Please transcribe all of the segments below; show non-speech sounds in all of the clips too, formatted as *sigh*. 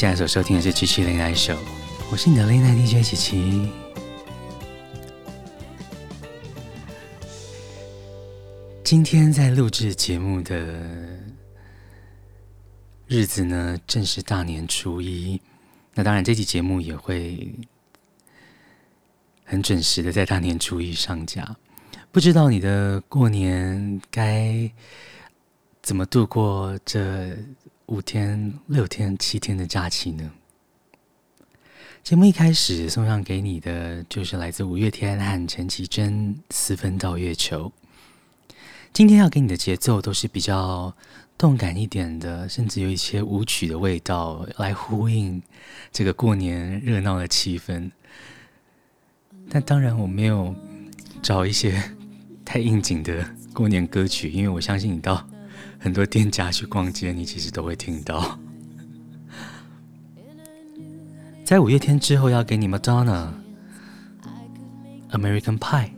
下一首收听的是七七恋爱手我是你的恋爱 dj 琪琪今天在录制节目的日子呢正是大年初一。那当然这期节目也会很准时的在大年初一上架。不知道你的过年该怎么度过这五天六天七天的假期呢？节目一开始送上给你的就是来自五月天和陈绮贞私奔到月球。今天要给你的节奏都是比较动感一点的甚至有一些舞曲的味道来呼应这个过年热闹的气氛。但当然我没有找一些太应景的过年歌曲因为我相信你到很多店家去逛街你其实都会听到。在五月天之后要给你 madonna american pie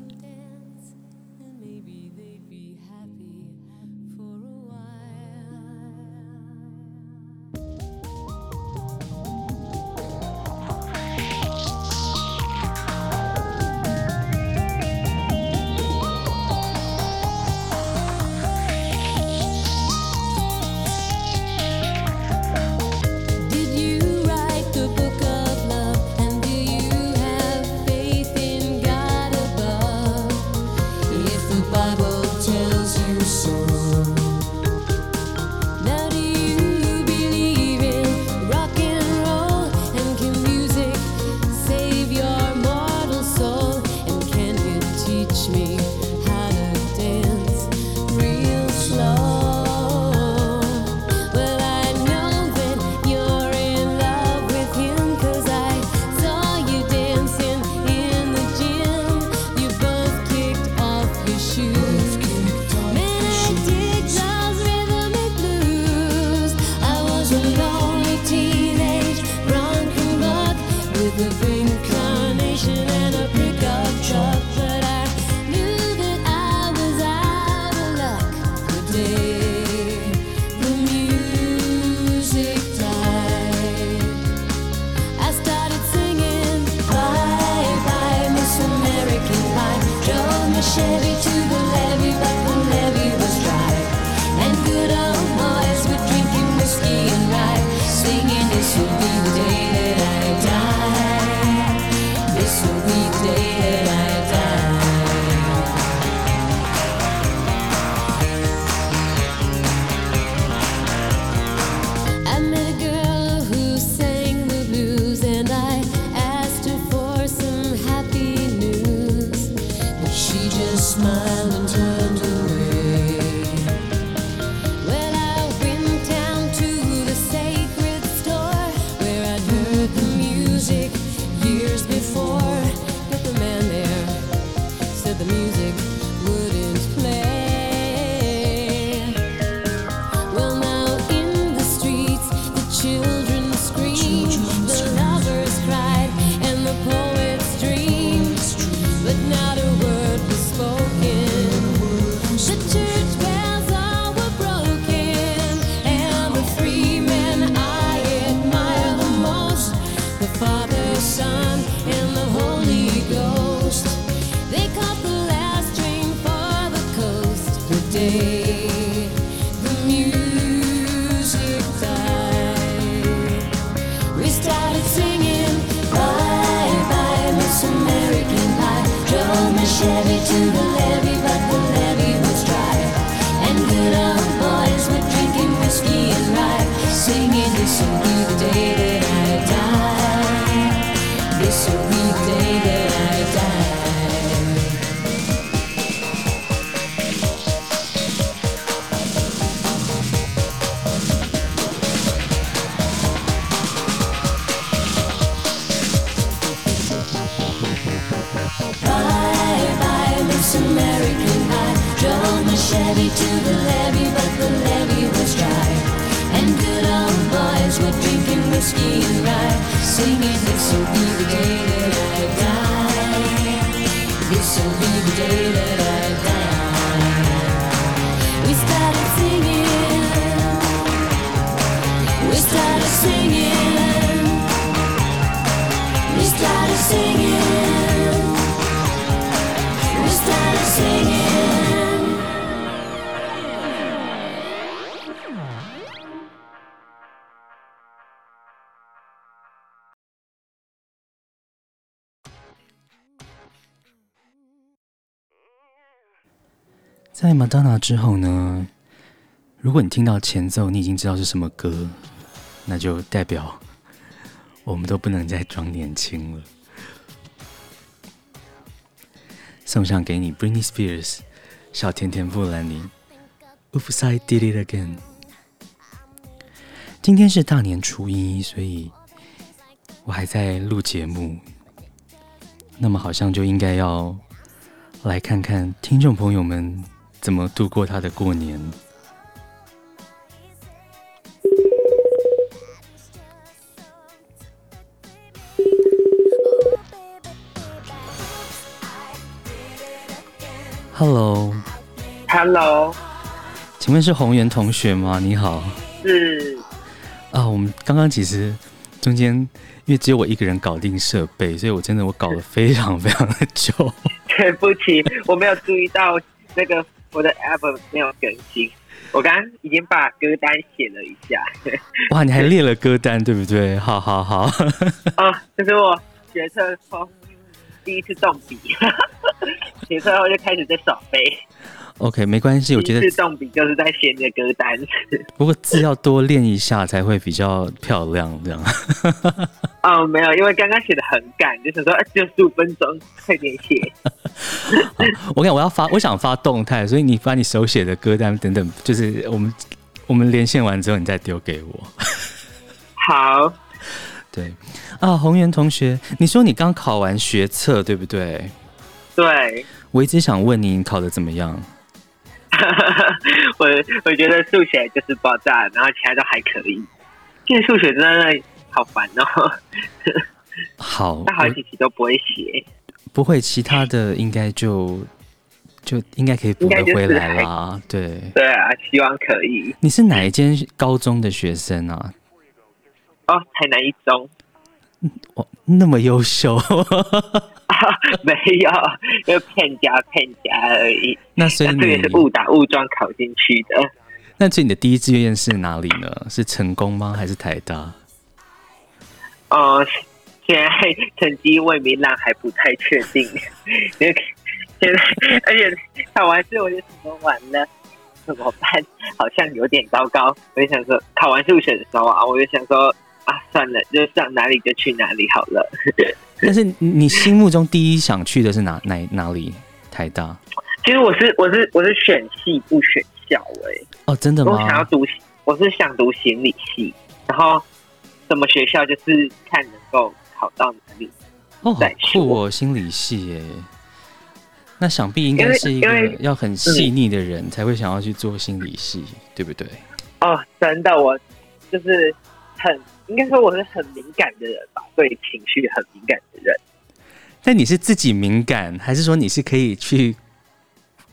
在 Madonna 之后呢，如果你听到前奏，你已经知道是什么歌，那就代表我们都不能再装年轻了。送上给你 Britney Spears，小甜甜布兰妮，Oops I Did It Again。今天是大年初一，所以我还在录节目，那么好像就应该要来看看听众朋友们怎么度过他的过年。Hello，Hello，请问是宏源同学吗？你好。是啊，我们刚刚其实中间因为只有我一个人搞定设备，所以我真的我搞了非常非常的久。*laughs* 对不起，我没有注意到那个我的 app 没有更新。我刚刚已经把歌单写了一下。哇，你还列了歌单，对不对？好好好。*laughs* 哦，这是我学测后第一次动笔，*laughs* 学测后就开始在扫背。OK，没关系，我觉得第一次动笔就是在写你的歌单。不过字要多练一下才会比较漂亮，这样。哦，没有，因为刚刚写的很赶，就是说就十五分钟，快点写。*laughs* 我看我要发，我想发动态，所以你把你手写的歌单等等，就是我们我们连线完之后，你再丢给我。好，*laughs* 对啊，宏源同学，你说你刚考完学测，对不对？对，我一直想问你，你考的怎么样？*laughs* 我我觉得数学就是爆炸，然后其他都还可以。其实数学真的好烦哦。好，那好几题都不会写。不会，其他的应该就就应该可以补得回来啦。对对啊，希望可以。你是哪一间高中的学生啊？哦，台南一中。哇，那么优秀。*laughs* 没有，就骗家骗家而已。那所以你这也是误打误撞考进去的。那所以你的第一志愿是哪里呢？是成功吗？还是台大？哦、呃，现在 *laughs* 成绩未明朗，还不太确定。现在，而且考完试我就说完了，怎么办？好像有点糟糕。我就想说，考完数学的时候啊，我就想说啊，算了，就上哪里就去哪里好了。*laughs* 但是你心目中第一想去的是哪哪哪里？台大？其实我是我是我是选系不选校哎、欸。哦，真的吗？我想要读，我是想读心理系，然后什么学校就是看能够考到哪里。哦，好酷哦，心理系耶。那想必应该是一个要很细腻的人才会想要去做心理系，嗯、对不对？哦，真的，我就是很应该说我是很敏感的人吧，对情绪很敏感的人。但你是自己敏感，还是说你是可以去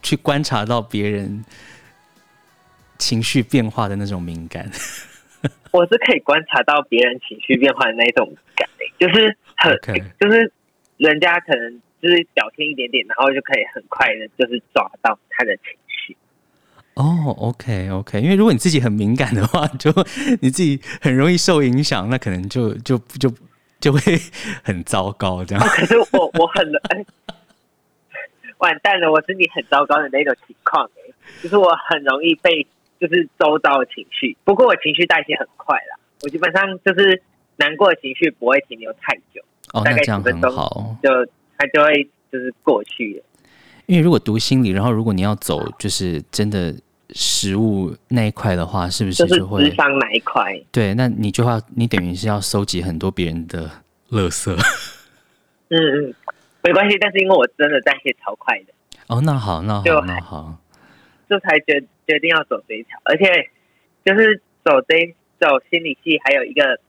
去观察到别人情绪变化的那种敏感？*laughs* 我是可以观察到别人情绪变化的那种敏感，就是很 Okay. 就是人家可能。就是表现一点点，然后就可以很快的，就是抓到他的情绪。哦，OK，OK，因为如果你自己很敏感的话，就你自己很容易受影响，那可能就就就就会很糟糕这样。可是我我很哎，*laughs* 完蛋了，我是你很糟糕的那种情况哎，就是我很容易被就是周遭的情绪，不过我情绪代谢很快啦，我基本上就是难过的情绪不会停留太久，哦，大概几分钟就。它就会就是过去了，因为如果读心理，然后如果你要走就是真的食物那一块的话，是不是就会咨商那一块？对，那你就要你等于是要收集很多别人的垃圾。嗯嗯，没关系，但是因为我真的代谢超快的。哦，那好，那好，那好，这才决决定要走这一条，而且就是走这走心理系，还有一个，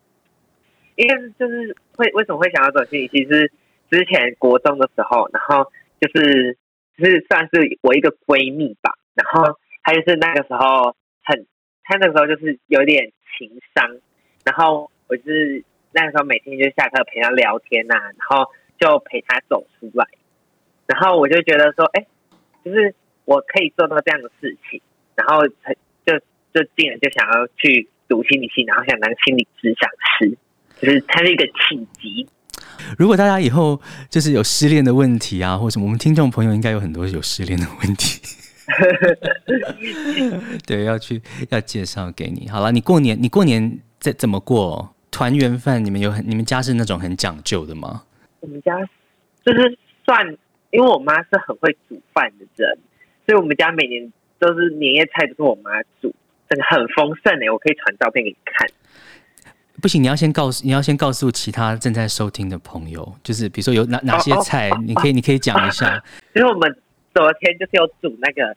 因为就是会为什么会想要走心理系是。之前国中的时候，然后就是是算是我一个闺蜜吧，然后她就是那个时候很，她那个时候就是有点情商，然后我就是那个时候每天就下课陪她聊天呐、然后就陪她走出来，然后我就觉得说，哎，就是我可以做到这样的事情，然后就就进来就想要去读心理系，然后想当心理咨商师，就是它是一个契机。如果大家以后就是有失恋的问题啊，或者什么，我们听众朋友应该有很多有失恋的问题，*laughs* 对，要去要介绍给你。好了，你过年你过年在怎么过？团圆饭你们有很你们家是那种很讲究的吗？我们家就是算，因为我妈是很会煮饭的人，所以我们家每年都是年夜菜都是我妈煮，真的很丰盛诶，我可以传照片给你看。不行，你要先告诉你要先告诉其他正在收听的朋友，就是比如说有哪哪些菜，你可以、哦、你可以讲一下。因 *laughs* 为我们昨天就是有煮那个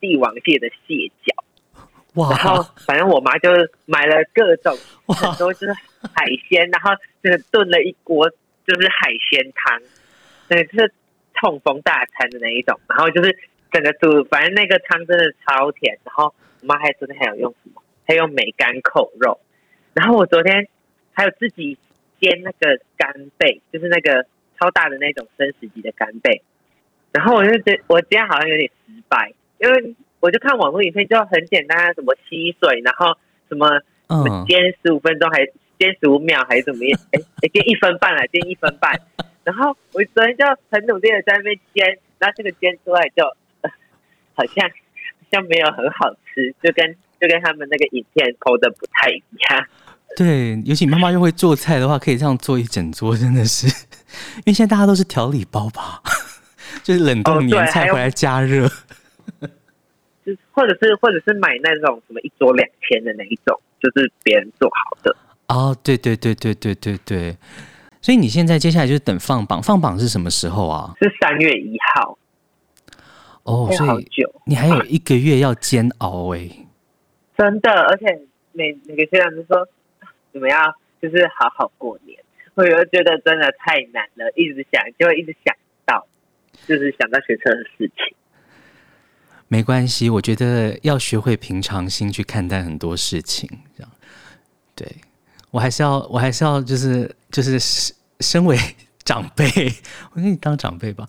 帝王蟹的蟹脚，*laughs* 哇！然后反正我妈就买了各种 *laughs* 很多就是海鲜，然后就是炖了一锅就是海鲜汤，对，就是痛风大餐的那一种。然后就是整个煮，反正那个汤真的超甜。然后我妈还昨天还有用什么？还有梅干扣肉。然后我昨天还有自己煎那个干贝，就是那个超大的那种生食级的干贝。然后我就觉我今天好像有点失败，因为我就看网络影片，就很简单，什么吸水，然后什么煎十五分钟，还煎十五秒，还是怎么样？哎哎，煎一分半了，煎一分半。然后我昨天就很努力的在那边煎，然后这个煎出来就好像好像没有很好吃，就跟就跟他们那个影片 PO 的不太一样。对，尤其妈妈又会做菜的话，可以这样做一整桌，真的是。*laughs* 因为现在大家都是调理包吧，*laughs* 就是冷冻年菜回来加热，或者是或者是买那种什么一桌两千的那一种，就是别人做好的。哦，对对对对对对对。所以你现在接下来就是等放榜，放榜是什么时候啊？是三月一号。哦，所以你还有一个月要煎熬哎、欸。真的，而且每每个学长都说。怎么样？就是好好过年。我又觉得真的太难了，一直想就会一直想到，就是想到学车的事情。没关系，我觉得要学会平常心去看待很多事情。这样，对，我还是要，我还是要，就是就是 *laughs* 身为长辈，我给你当长辈吧。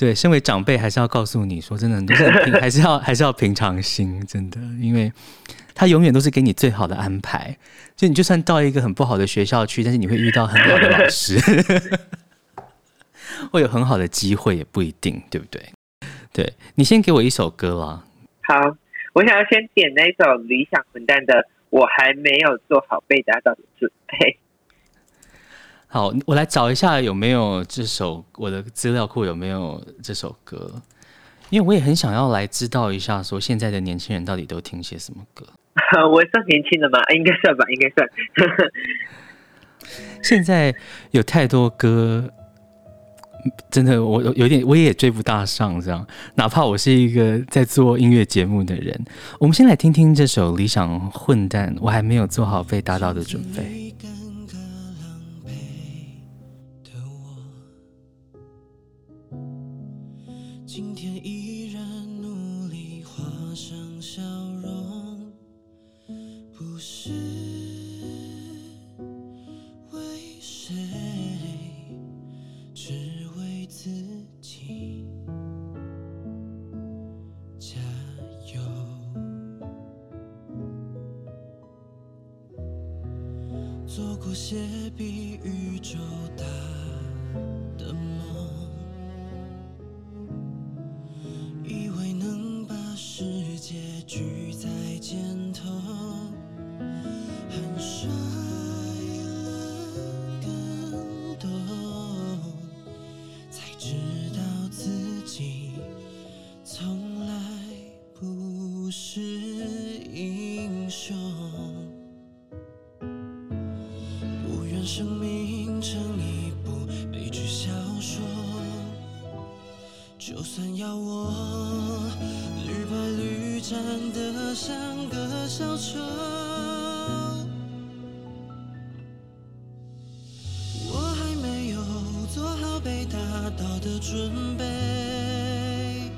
对，身为长辈，还是要告诉你说，真的很多事情还是要还是要平常心，真的，因为他永远都是给你最好的安排。就你就算到一个很不好的学校去，但是你会遇到很好的老师，*laughs* 会有很好的机会，也不一定，对不对？对，你先给我一首歌啦。好，我想要先点那首理想混蛋的，我还没有做好被打倒的准备。好，我来找一下有没有这首，我的资料库有没有这首歌，因为我也很想要来知道一下，说现在的年轻人到底都听些什么歌。*laughs* 我算年轻的吗？应该算吧，应该算。*laughs* 现在有太多歌，真的，我有点我也追不大上，这样。哪怕我是一个在做音乐节目的人，我们先来听听这首《理想混蛋》，我还没有做好被打倒的准备。有些比喻。像个小丑。我还没有做好被打倒的准备，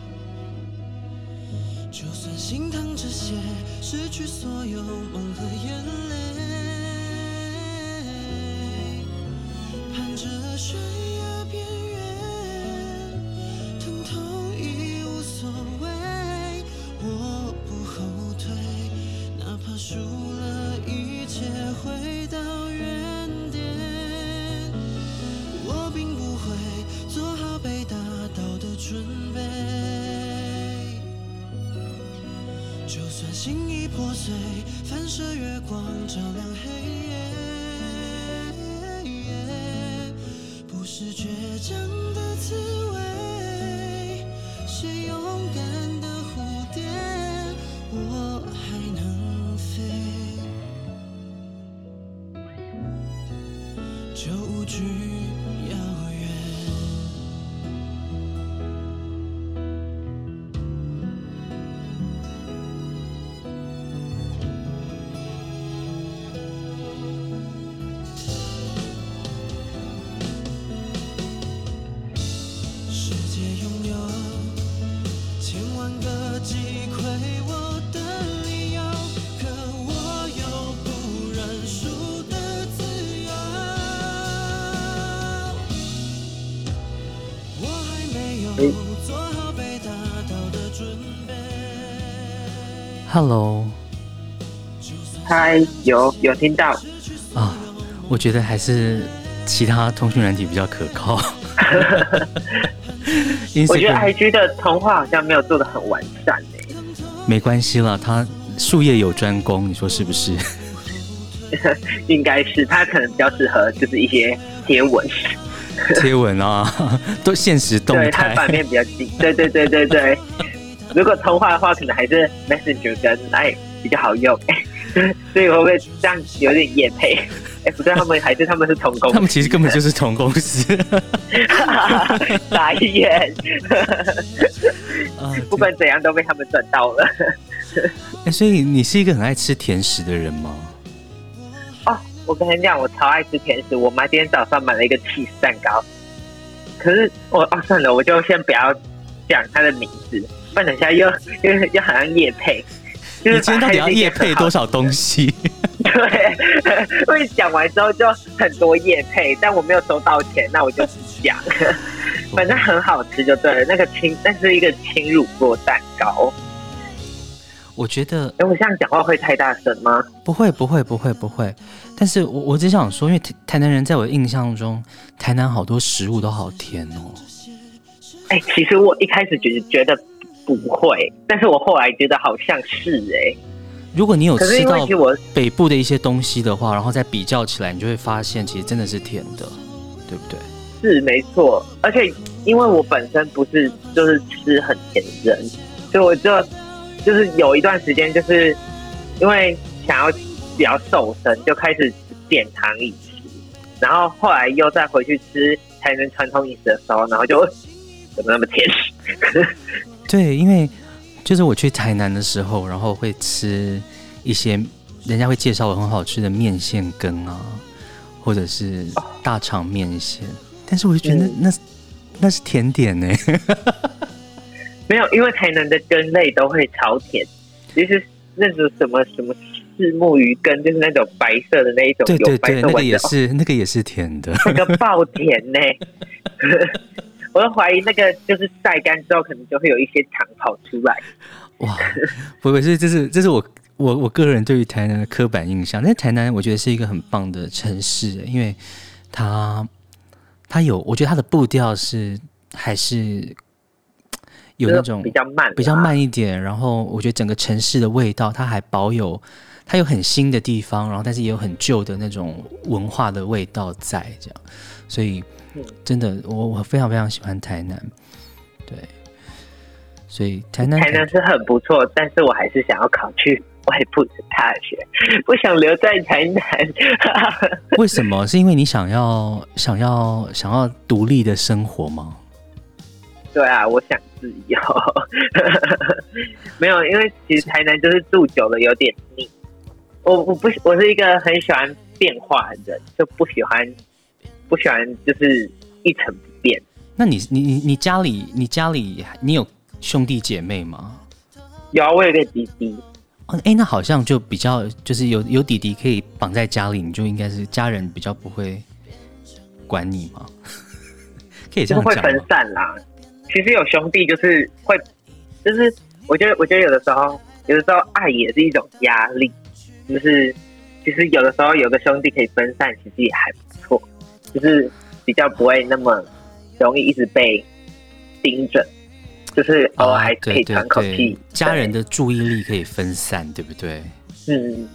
就算心疼这些失去所有梦和眼泪，盼着睡。心已破碎，反射月光照亮黑夜。不是倔强的滋味，是勇敢的蝴蝶，我还能飞。就无惧。Hello，嗨，有有听到啊？我觉得还是其他通讯软体比较可靠。*laughs* 我觉得 IG 的通话好像没有做的很完善诶。没关系啦，他术业有专攻，你说是不是？*laughs* 应该是，他可能比较适合就是一些贴文，贴文啊，*laughs* 都现实动态，对，它版面比较近。对对对对对。*laughs* 如果通话的话，可能还是 Messenger 跟 Line 比较好用，*laughs* 所以会不会这样有点业配？*laughs* 哎，不对，他们还是他们是同公司，他们其实根本就是同公司，傻眼。不管怎样都被他们赚到了。哎，所以你是一个很爱吃甜食的人吗？哦，我跟你讲，我超爱吃甜食。我妈今天早上买了一个起司蛋糕，可是我哦算了，我就先不要讲它的名字。不然等下又又又好像夜配，就是你今天到底要夜配多少东西？对，因为讲完之后就很多夜配，但我没有收到钱，那我就不讲。反正很好吃就对了，那个轻，那是一个轻乳酪蛋糕。我觉得，哎，我这样讲话会太大声吗？不会，不会，不会，不会。但是我我只想说，因为台台南人在我的印象中，台南好多食物都好甜哦。哎，其实我一开始觉得觉得不会，但是我后来觉得好像是哎。如果你有吃到北部的一些东西的话，然后再比较起来，你就会发现其实真的是甜的，对不对？是没错，而且因为我本身不是就是吃很甜的人，所以我就就是有一段时间就是因为想要比较瘦身，就开始减糖饮食，然后后来又再回去吃台南传统饮食的时候，然后就怎么那么甜？*laughs* 对，因为。就是我去台南的时候，然后会吃一些人家会介绍的很好吃的面线羹啊，或者是大肠面线，但是我就觉得那、嗯、那是甜点呢。*laughs* 没有，因为台南的羹类都会超甜，其实那种什么什么是木鱼羹，就是那种白色的那一种，对对对，那个也是那个也是甜的，*laughs* 那个爆甜呢。我都怀疑那个就是晒干之后，可能就会有一些糖跑出来。哇，不会是，这是这是我我我个人对于台南的刻板印象。但是台南我觉得是一个很棒的城市，因为它它有，我觉得它的步调是还是有那种比较慢，比较慢一点。然后我觉得整个城市的味道，它还保有它有很新的地方，然后但是也有很旧的那种文化的味道在这样，所以。真的，我我非常非常喜欢台南，对，所以台南台南是很不错，但是我还是想要考去外部的大学，*laughs* 不想留在台南。*laughs* 为什么？是因为你想要想要想要独立的生活吗？对啊，我想自由。*laughs* 没有，因为其实台南就是住久了有点腻。我我不我是一个很喜欢变化的人，就不喜欢。不喜欢就是一成不变。那你你你你家里你家里你有兄弟姐妹吗？有啊，我有个弟弟。哦，哎，那好像就比较就是有有弟弟可以绑在家里，你就应该是家人比较不会管你吗？*laughs* 可以这样讲。会分散啦。其实有兄弟就是会，就是我觉得我觉得有的时候有的时候爱也是一种压力，就是其实有的时候有个兄弟可以分散，其实也还不错。就是比较不会那么容易一直被盯着，就是偶尔还可以喘口气。家人的注意力可以分散，对不对？嗯。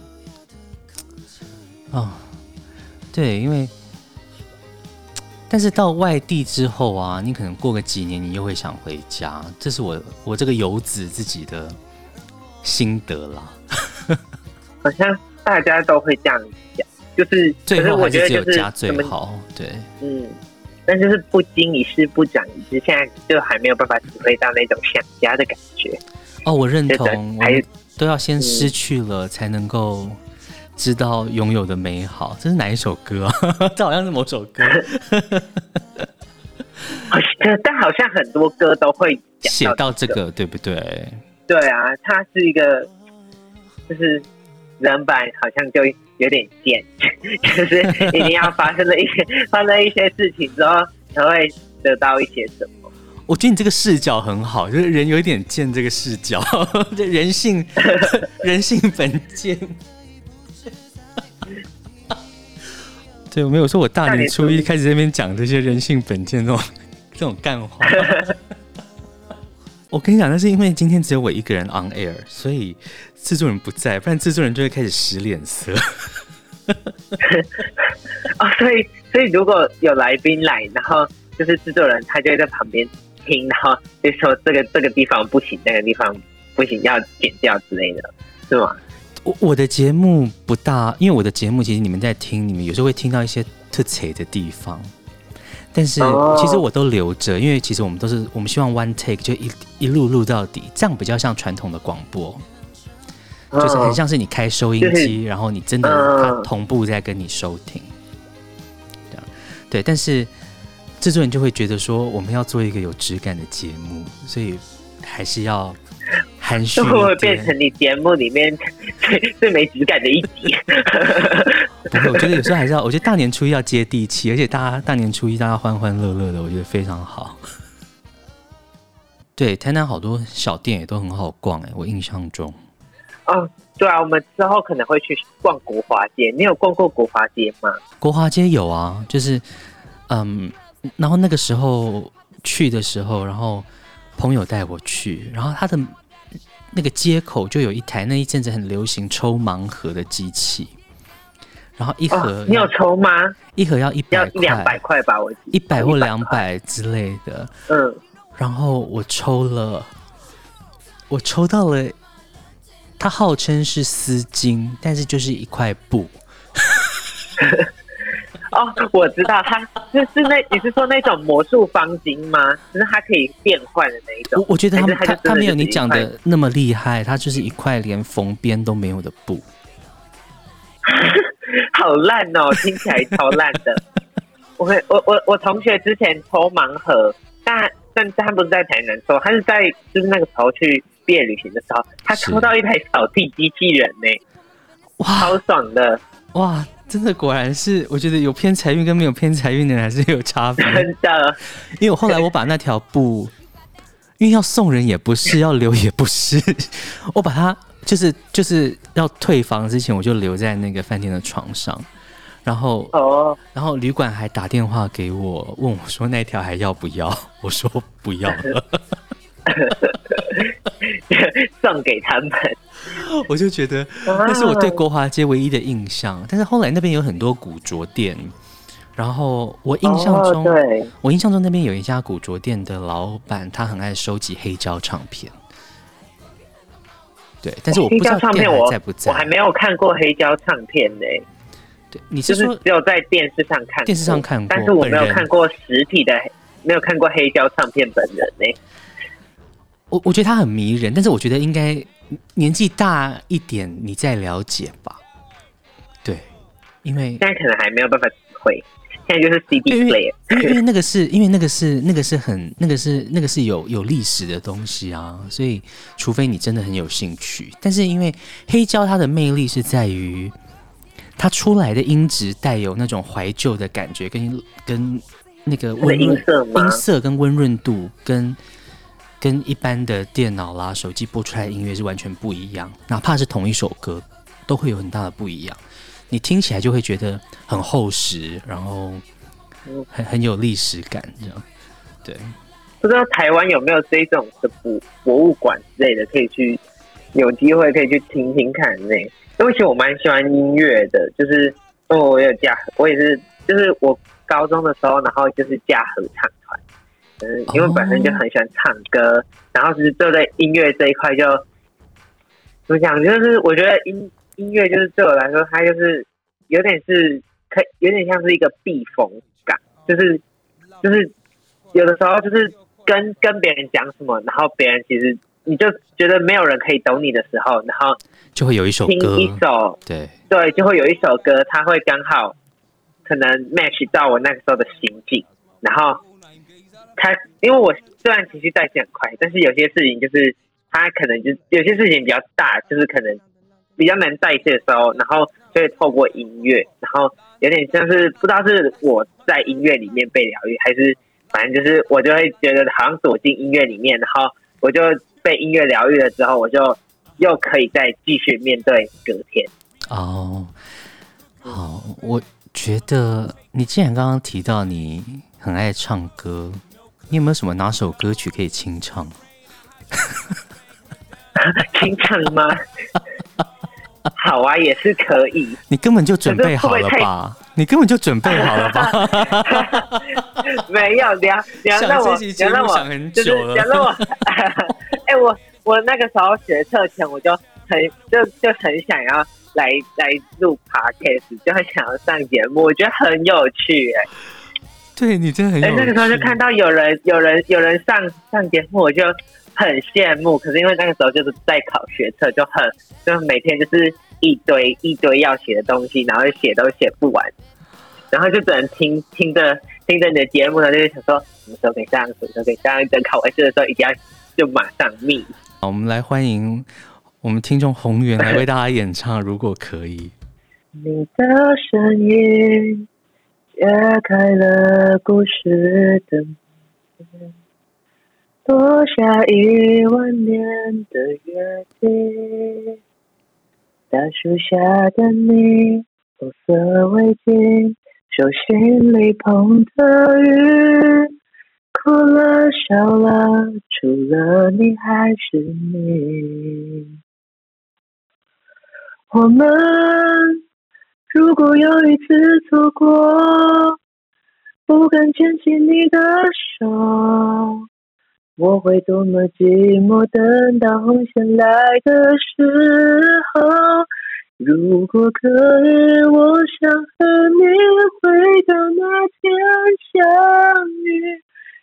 哦，对，因为但是到外地之后啊，你可能过个几年，你又会想回家。这是我我这个游子自己的心得啦。*laughs* 好像大家都会这样讲。就是，最后还是只有家最好，对，嗯，但就是不经一事不长一智，现在就还没有办法体会到那种想家的感觉。哦，我认同，还都要先失去了，才能够知道拥有的美好。这是哪一首歌啊？*laughs* 这好像是某首歌。*laughs* 但好像很多歌都会写到这个，对不对？对啊，它是一个，就是人版，好像就。有点贱，*laughs* 就是一定要发生了一些 *laughs* 发生一些事情之后，才会得到一些什么。我觉得你这个视角很好，就是人有点贱这个视角，*laughs* 这人性人性本贱。对，我没有说，我大年初一开始在那边讲这些人性本贱这种这种干话。我跟你讲，那是因为今天只有我一个人 on air，所以。制作人不在，不然制作人就会开始使脸色。*laughs* 哦，所以所以如果有来宾来，然后就是制作人他就会在旁边听，然后就说这个这个地方不行，那个地方不行，要剪掉之类的，是吗？我我的节目不大，因为我的节目其实你们在听，你们有时候会听到一些特扯的地方，但是其实我都留着，因为其实我们都是我们希望 one take 就一一路录到底，这样比较像传统的广播。就是很像是你开收音机，然后你真的它同步在跟你收听，对，对，但是制作人就会觉得说，我们要做一个有质感的节目，所以还是要含蓄，会不会变成你节目里面 *laughs* 最最没质感的一集？*laughs* 不会，我觉得有时候还是要，我觉得大年初一要接地气，而且大家大年初一大家欢欢乐乐的，我觉得非常好。*laughs* 对，台南好多小店也都很好逛哎，我印象中。哦，对啊，我们之后可能会去逛国华街。你有逛过国华街吗？国华街有啊，就是嗯，然后那个时候去的时候，然后朋友带我去，然后他的那个街口就有一台那一阵子很流行抽盲盒的机器，然后一盒、哦、你有抽吗？一盒要一百块，两百块吧，我一百或两百之类的。嗯，然后我抽了，我抽到了。它号称是丝巾，但是就是一块布。哦，我知道，他就是那你是说那种魔术方巾吗？就是它可以变换的那一种。我我觉得它它它没有你讲的那么厉害，它就是一块连缝边都没有的布。*laughs* 好烂哦，听起来超烂的。*laughs* 我我我我同学之前抽盲盒，但但他不是在台南抽，他是在就是那个时候去。毕业旅行的时候，他抽到一台扫地机器人呢，哇，超爽的！哇，真的果然是，我觉得有偏财运跟没有偏财运的人还是有差别。真的，因为我后来我把那条布，因为要送人也不是，要留也不是，*laughs* 我把它就是就是要退房之前，我就留在那个饭店的床上，然后哦，然后旅馆还打电话给我，问我说那条还要不要？我说不要了。*laughs* *laughs* 送给他们，*laughs* 我就觉得那是我对国华街唯一的印象。但是后来那边有很多古着店，然后我印象中，哦、对，我印象中那边有一家古着店的老板，他很爱收集黑胶唱片。对，但是我不知道店还在不在，我还没有看过黑胶唱片呢。对，你是说就是只有在电视上看，电视上看过，但是我没有看过实体的，没有看过黑胶唱片本人呢。我我觉得他很迷人，但是我觉得应该年纪大一点你再了解吧。对，因为现在可能还没有办法体会，现在就是 CD player，因为因为那个是因为那个是那个是很那个是那个是有有历史的东西啊，所以除非你真的很有兴趣，但是因为黑胶它的魅力是在于它出来的音质带有那种怀旧的感觉，跟跟那个温润音色跟温润度跟。跟一般的电脑啦、手机播出来的音乐是完全不一样，哪怕是同一首歌，都会有很大的不一样。你听起来就会觉得很厚实，然后很很有历史感，这样。对，不知道台湾有没有这种的博博物馆之类的，可以去有机会可以去听听看那。因为其实我蛮喜欢音乐的，就是因为我有加，我也是，就是我高中的时候，然后就是加合唱团。嗯，因为本身就很喜欢唱歌，oh. 然后就是就在音乐这一块就怎么讲，就是我觉得音音乐就是对我来说，它就是有点是可有点像是一个避风港，就是就是有的时候就是跟跟别人讲什么，然后别人其实你就觉得没有人可以懂你的时候，然后就会有一首歌，听一首对对，就会有一首歌，它会刚好可能 match 到我那个时候的心境，然后。他因为我虽然情绪代谢很快，但是有些事情就是他可能就有些事情比较大，就是可能比较难代谢的时候，然后就会透过音乐，然后有点像是不知道是我在音乐里面被疗愈，还是反正就是我就会觉得好像躲进音乐里面，然后我就被音乐疗愈了之后，我就又可以再继续面对隔天。哦，好，我觉得你既然刚刚提到你很爱唱歌。你有没有什么哪首歌曲可以清唱？*laughs* 清唱吗？*laughs* 好啊，也是可以。你根本就准备好了吧？你根本就准备好了吧？*laughs* 没有，你要你要让我，你要让我想很久了。想让我，哎、欸，我我那个时候学测前，我就很就就很想要来来录 podcast，就很想要上节目，我觉得很有趣、欸，哎。对，你真的很有那个时候就看到有人、有人、有人上上节目，我就很羡慕。可是因为那个时候就是在考学测，就很就每天就是一堆一堆要写的东西，然后写都写不完，然后就只能听听着听着你的节目呢，就是想说什么时候可以上，什么时候可以上。等考完试的时候，一定要就马上密。好，我们来欢迎我们听众宏源来为大家演唱，如果可以。你的声音揭开了故事的门，落下一万年的约定。大树下的你，红色围巾，手心里捧的雨，哭了笑了，除了你还是你。我们如果有一次错过，不敢牵起你的手，我会多么寂寞，等到红线来的时候。如果可以，我想和你回到那天相遇，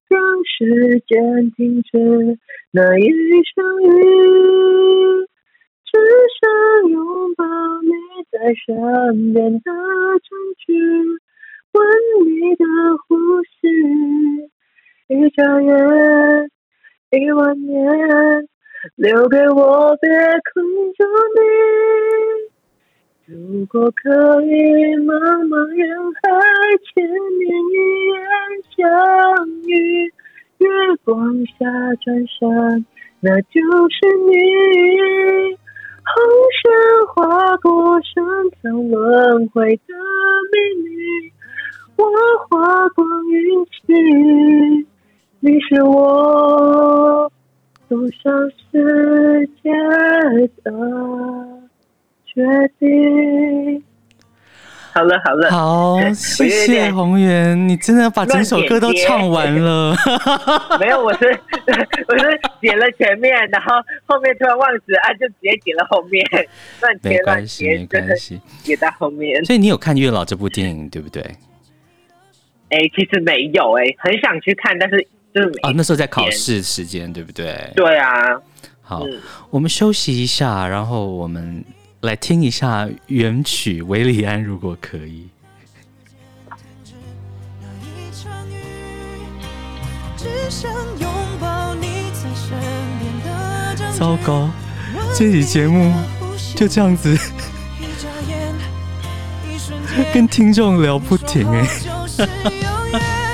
让时间停止那一场雨，只想拥抱你在身边的证据，闻你的呼吸，一眨眼。一万年，留给我，别困住你。如果可以，茫茫人海，千年一眼相遇，月光下转身，那就是你。红线划过深藏轮回的秘密，我花光运气。你是我走向世界的决定。好了好了，好，谢谢宏源，你真的把整首歌都唱完了。*laughs* 没有，我是 *laughs* 我是剪了前面，然后后面突然忘记啊，就直接剪了后面。*laughs* 乱切乱切，没关系，没关系，剪到后面。所以你有看《月老》这部电影，对不对？哎、欸，其实没有哎、欸，很想去看，但是。啊，那时候在考试时间，对不对？对啊。好，我们休息一下，然后我们来听一下原曲《韦礼安》，如果可以。糟糕，这期节目就这样子跟听众聊不停哎。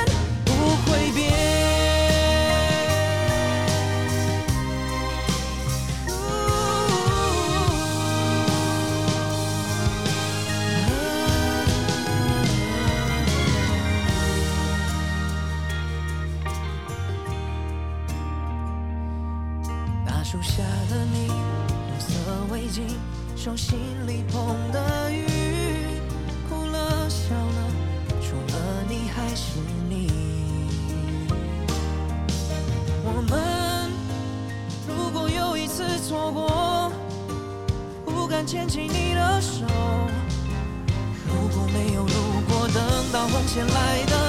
牵起你的手。如果没有如果等到红线来的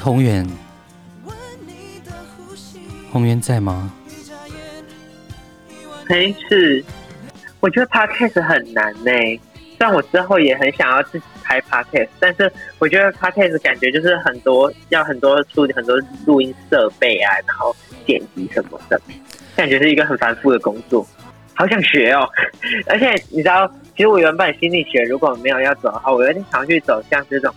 宏远，宏源在吗？没事，我觉得 podcast 很难呢。虽然我之后也很想要自己拍 podcast，但是我觉得 podcast 感觉就是很多要很多处理很多录音设备啊，然后剪辑什么的，感觉是一个很繁复的工作。好想学哦！*laughs* 而且你知道，其实我原本心理学如果没有要走的话，我有点想去走像这种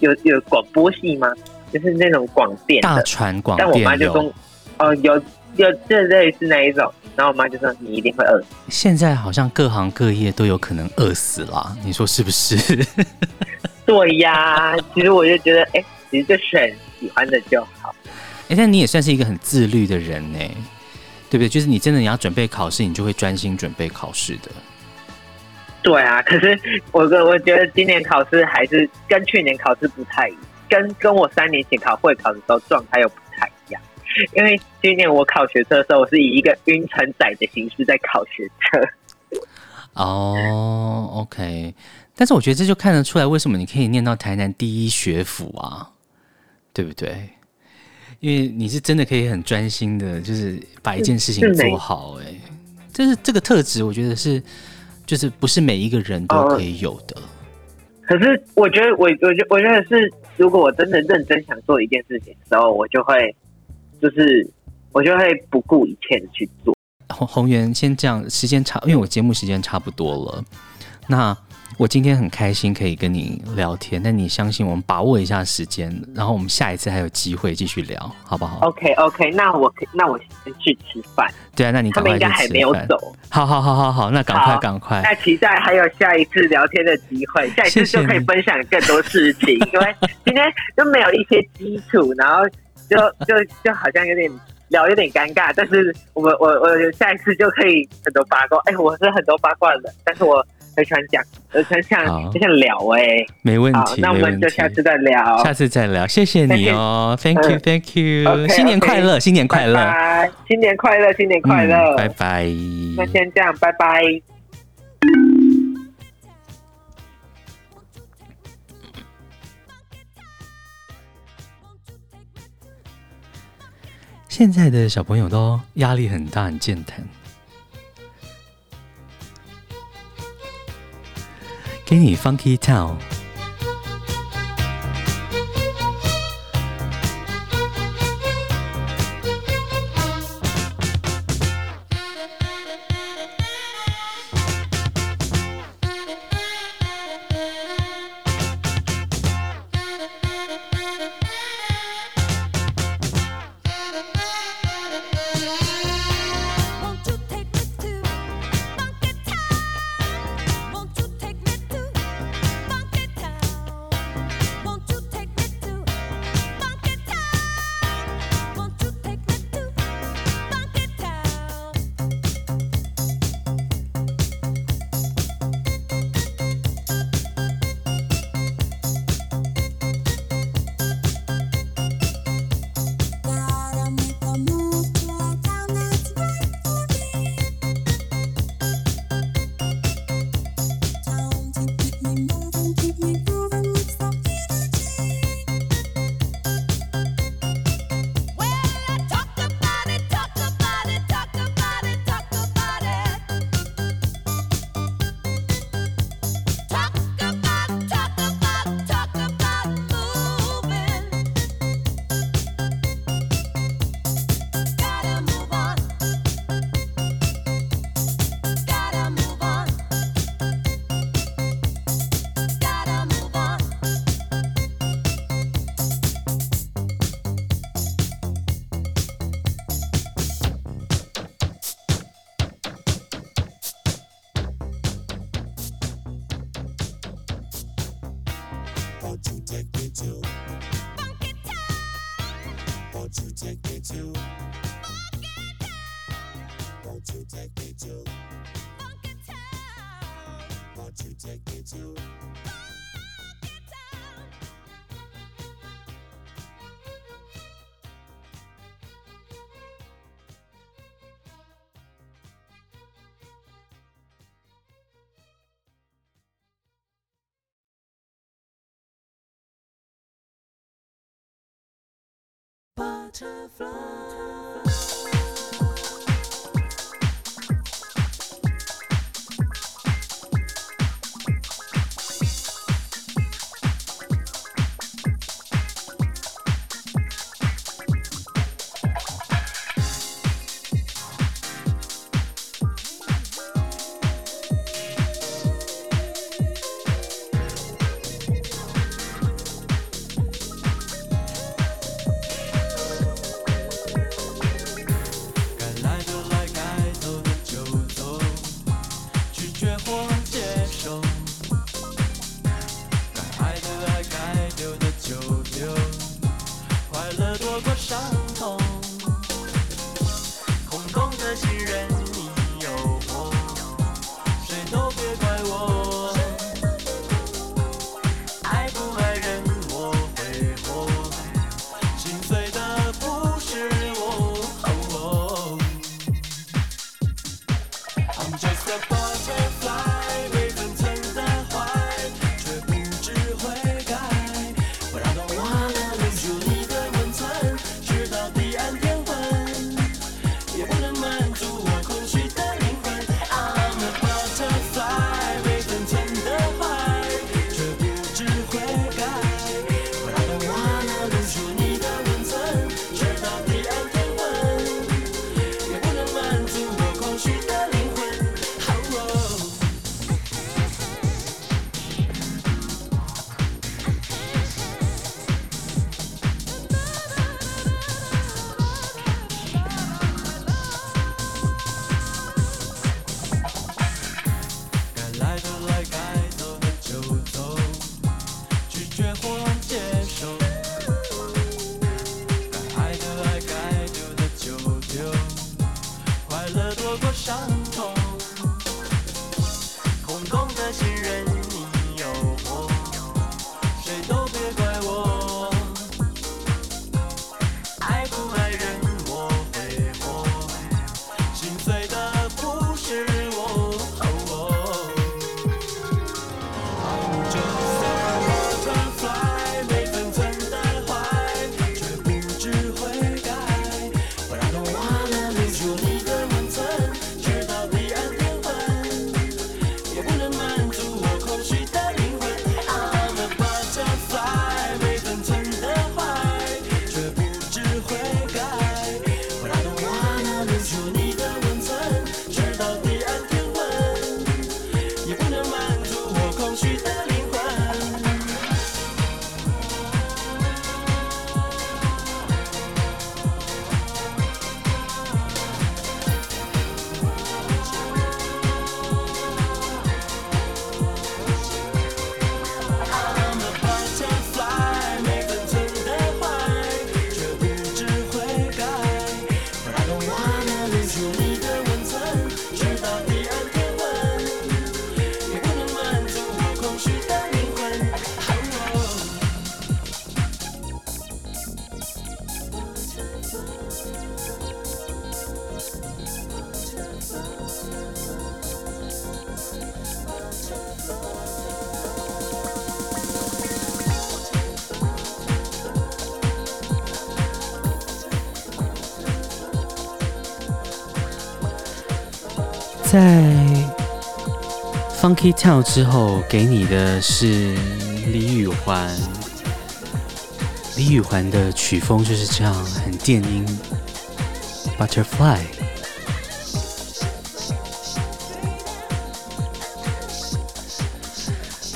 有有广播系吗？就是那种广电大传广电，但我妈就说哦有。有这类似那一种，然后我妈就说你一定会饿死。现在好像各行各业都有可能饿死了，你说是不是？*laughs* *laughs* 对呀，其实我就觉得，哎、欸，其实就选喜欢的就好。哎、欸，但你也算是一个很自律的人呢，对不对？就是你真的你要准备考试，你就会专心准备考试的。对啊，可是我我觉得今年考试还是跟去年考试不太一样，跟跟我三年前考会考的时候状态又不太一样。因为今年我考学车的时候，我是以一个晕船仔的形式在考学车。哦、oh，OK，但是我觉得这就看得出来，为什么你可以念到台南第一学府啊，对不对？因为你是真的可以很专心的，就是把一件事情做好。哎，就是这个特质，我觉得是，就是不是每一个人都可以有的。嗯、可是我觉得，我我觉我觉得是，如果我真的认真想做一件事情的时候，我就会。就是我就会不顾一切的去做。红红源，先这样，时间差，因为我节目时间差不多了。那我今天很开心可以跟你聊天，那你相信我们把握一下时间，然后我们下一次还有机会继续聊，好不好？OK OK，那我那我先去吃饭。对啊，那你赶快去吃饭。他们应该还没有走。好好好好好，那赶快赶快。那期待还有下一次聊天的机会，下一次就可以分享更多事情，因为 *laughs* 今天就没有一些基础，然后。就就就好像有点聊有点尴尬，但是我们我我下一次就可以很多八卦。哎、欸，我是很多八卦的，但是我很喜欢讲，很喜欢讲，就像聊哎、欸，没问题，那我们就下次再聊，下次再聊，谢谢你哦，Thank you，Thank you，, thank you、新年快乐新年快乐，新年快乐，新年快乐、嗯，拜拜。那先这样，拜拜。现在的小朋友都压力很大，很健谈。给你 Funky Town。Kitty Town 之后给你的是李宇环，李宇环的曲风就是这样，很电音，butterfly。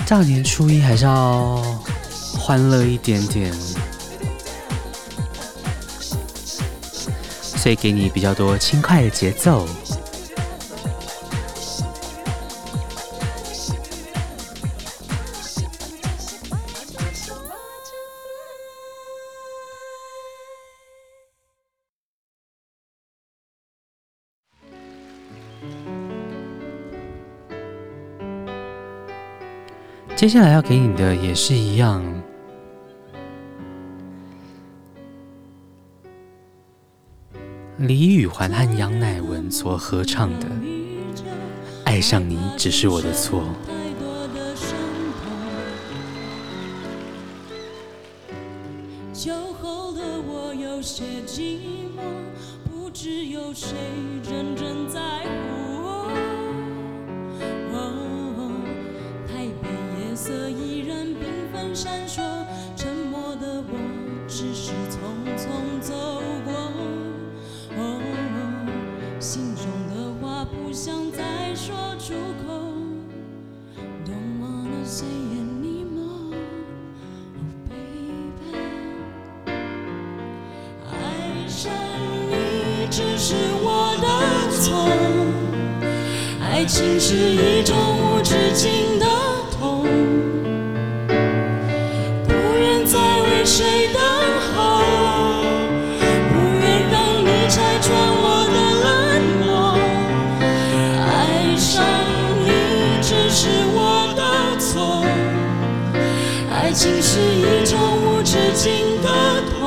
大年初一还是要欢乐一点点，所以给你比较多轻快的节奏。接下来要给你的也是一样。李宇环和杨乃文所合唱的《爱上你只是我的错》。酒后的我有些寂寞，不知有谁真正。爱情是一种无止境的痛，不愿再为谁等候，不愿让你拆穿我的冷漠。爱上你只是我的错，爱情是一种无止境的痛。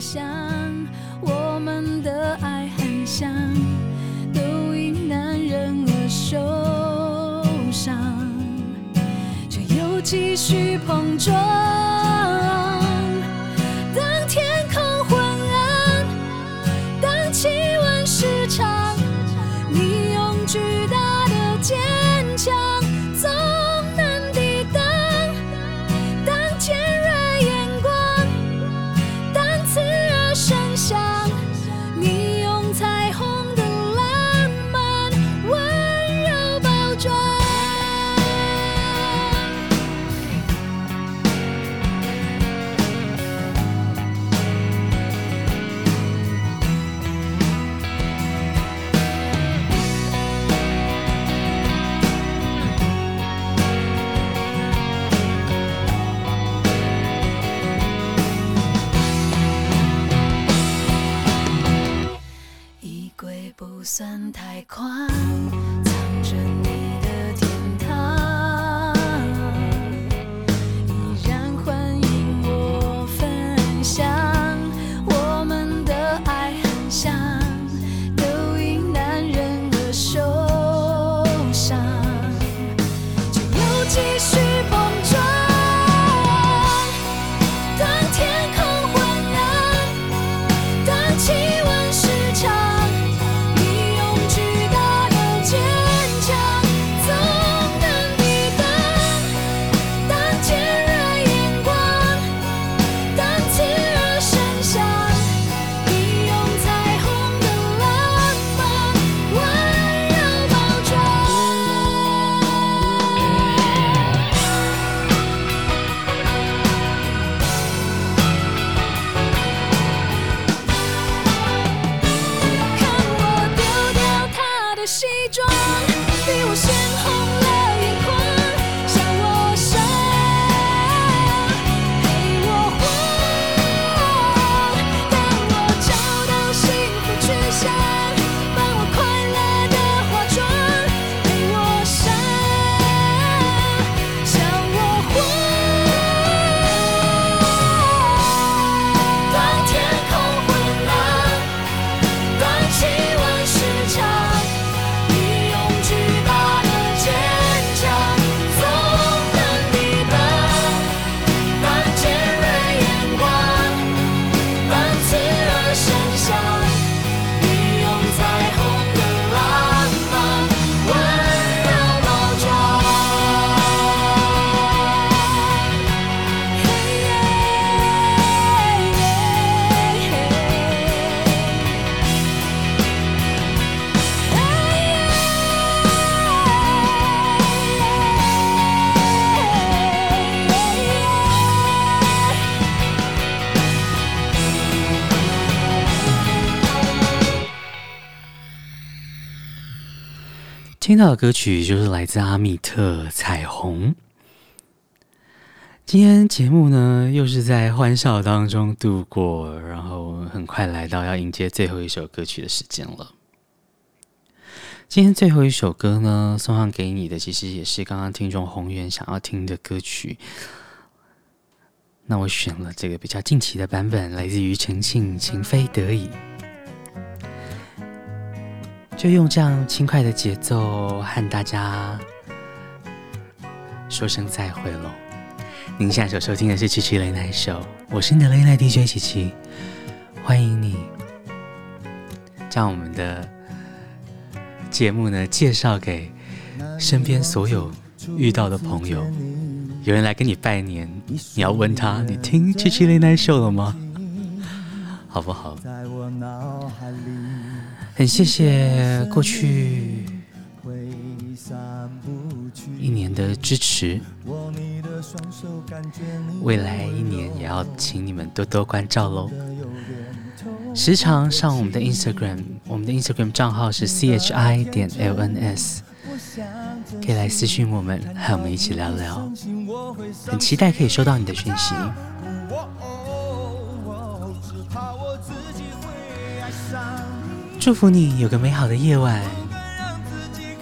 想我们的爱很像都因男人而受伤却又继续碰撞。听到的歌曲就是来自阿密特《彩虹》。今天节目呢，又是在欢笑当中度过，然后很快来到要迎接最后一首歌曲的时间了。今天最后一首歌呢，送上给你的，其实也是刚刚听众宏远想要听的歌曲。那我选了这个比较近期的版本，来自于陈庆《情非得已》，就用这样轻快的节奏和大家说声再会喽。您现在所收听的是七七雷奈秀，我是你的雷奈 DJ 七七，欢迎你将我们的节目呢介绍给身边所有遇到的朋友。有人来跟你拜年，你要问他：你听七七雷奈秀了吗？好不好？在我脑海里很谢谢过去一年的支持。未来一年也要请你们多多关照喽。时常上我们的 Instagram，我们的 Instagram 账号是 chi 点 lns，可以来私讯我们，和我们一起聊聊。很期待可以收到你的讯息。祝福你有个美好的夜晚，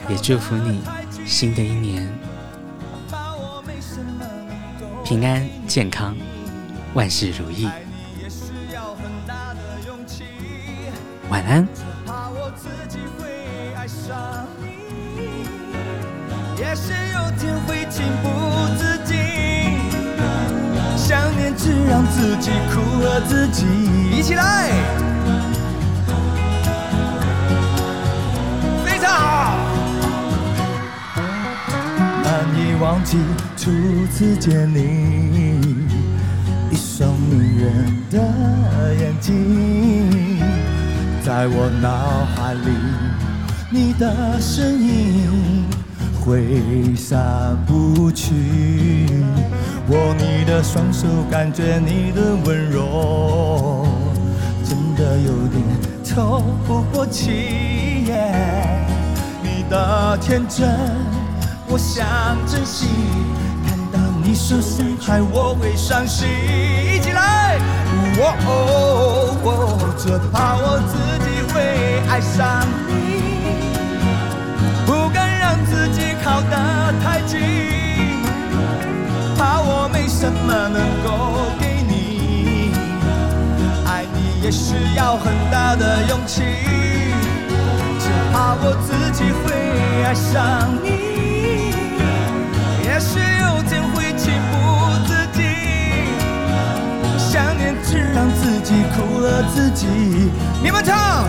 也祝福你新的一年。平安健康，万事如意。晚安。也许有天会情不自禁，想念只让自己苦了自己。一起来，难以忘记初次见你，一双迷人的眼睛，在我脑海里，你的身影挥散不去。握你的双手，感觉你的温柔，真的有点透不过气。的天真。我想珍惜，看到你受伤害，我会伤心。一起来，哦哦哦，只怕我自己会爱上你，不敢让自己靠得太近，怕我没什么能够给你，爱你也需要很大的勇气，怕我自己会爱上你。也许有天会情不自禁，想念只让自己苦了自己。你们唱。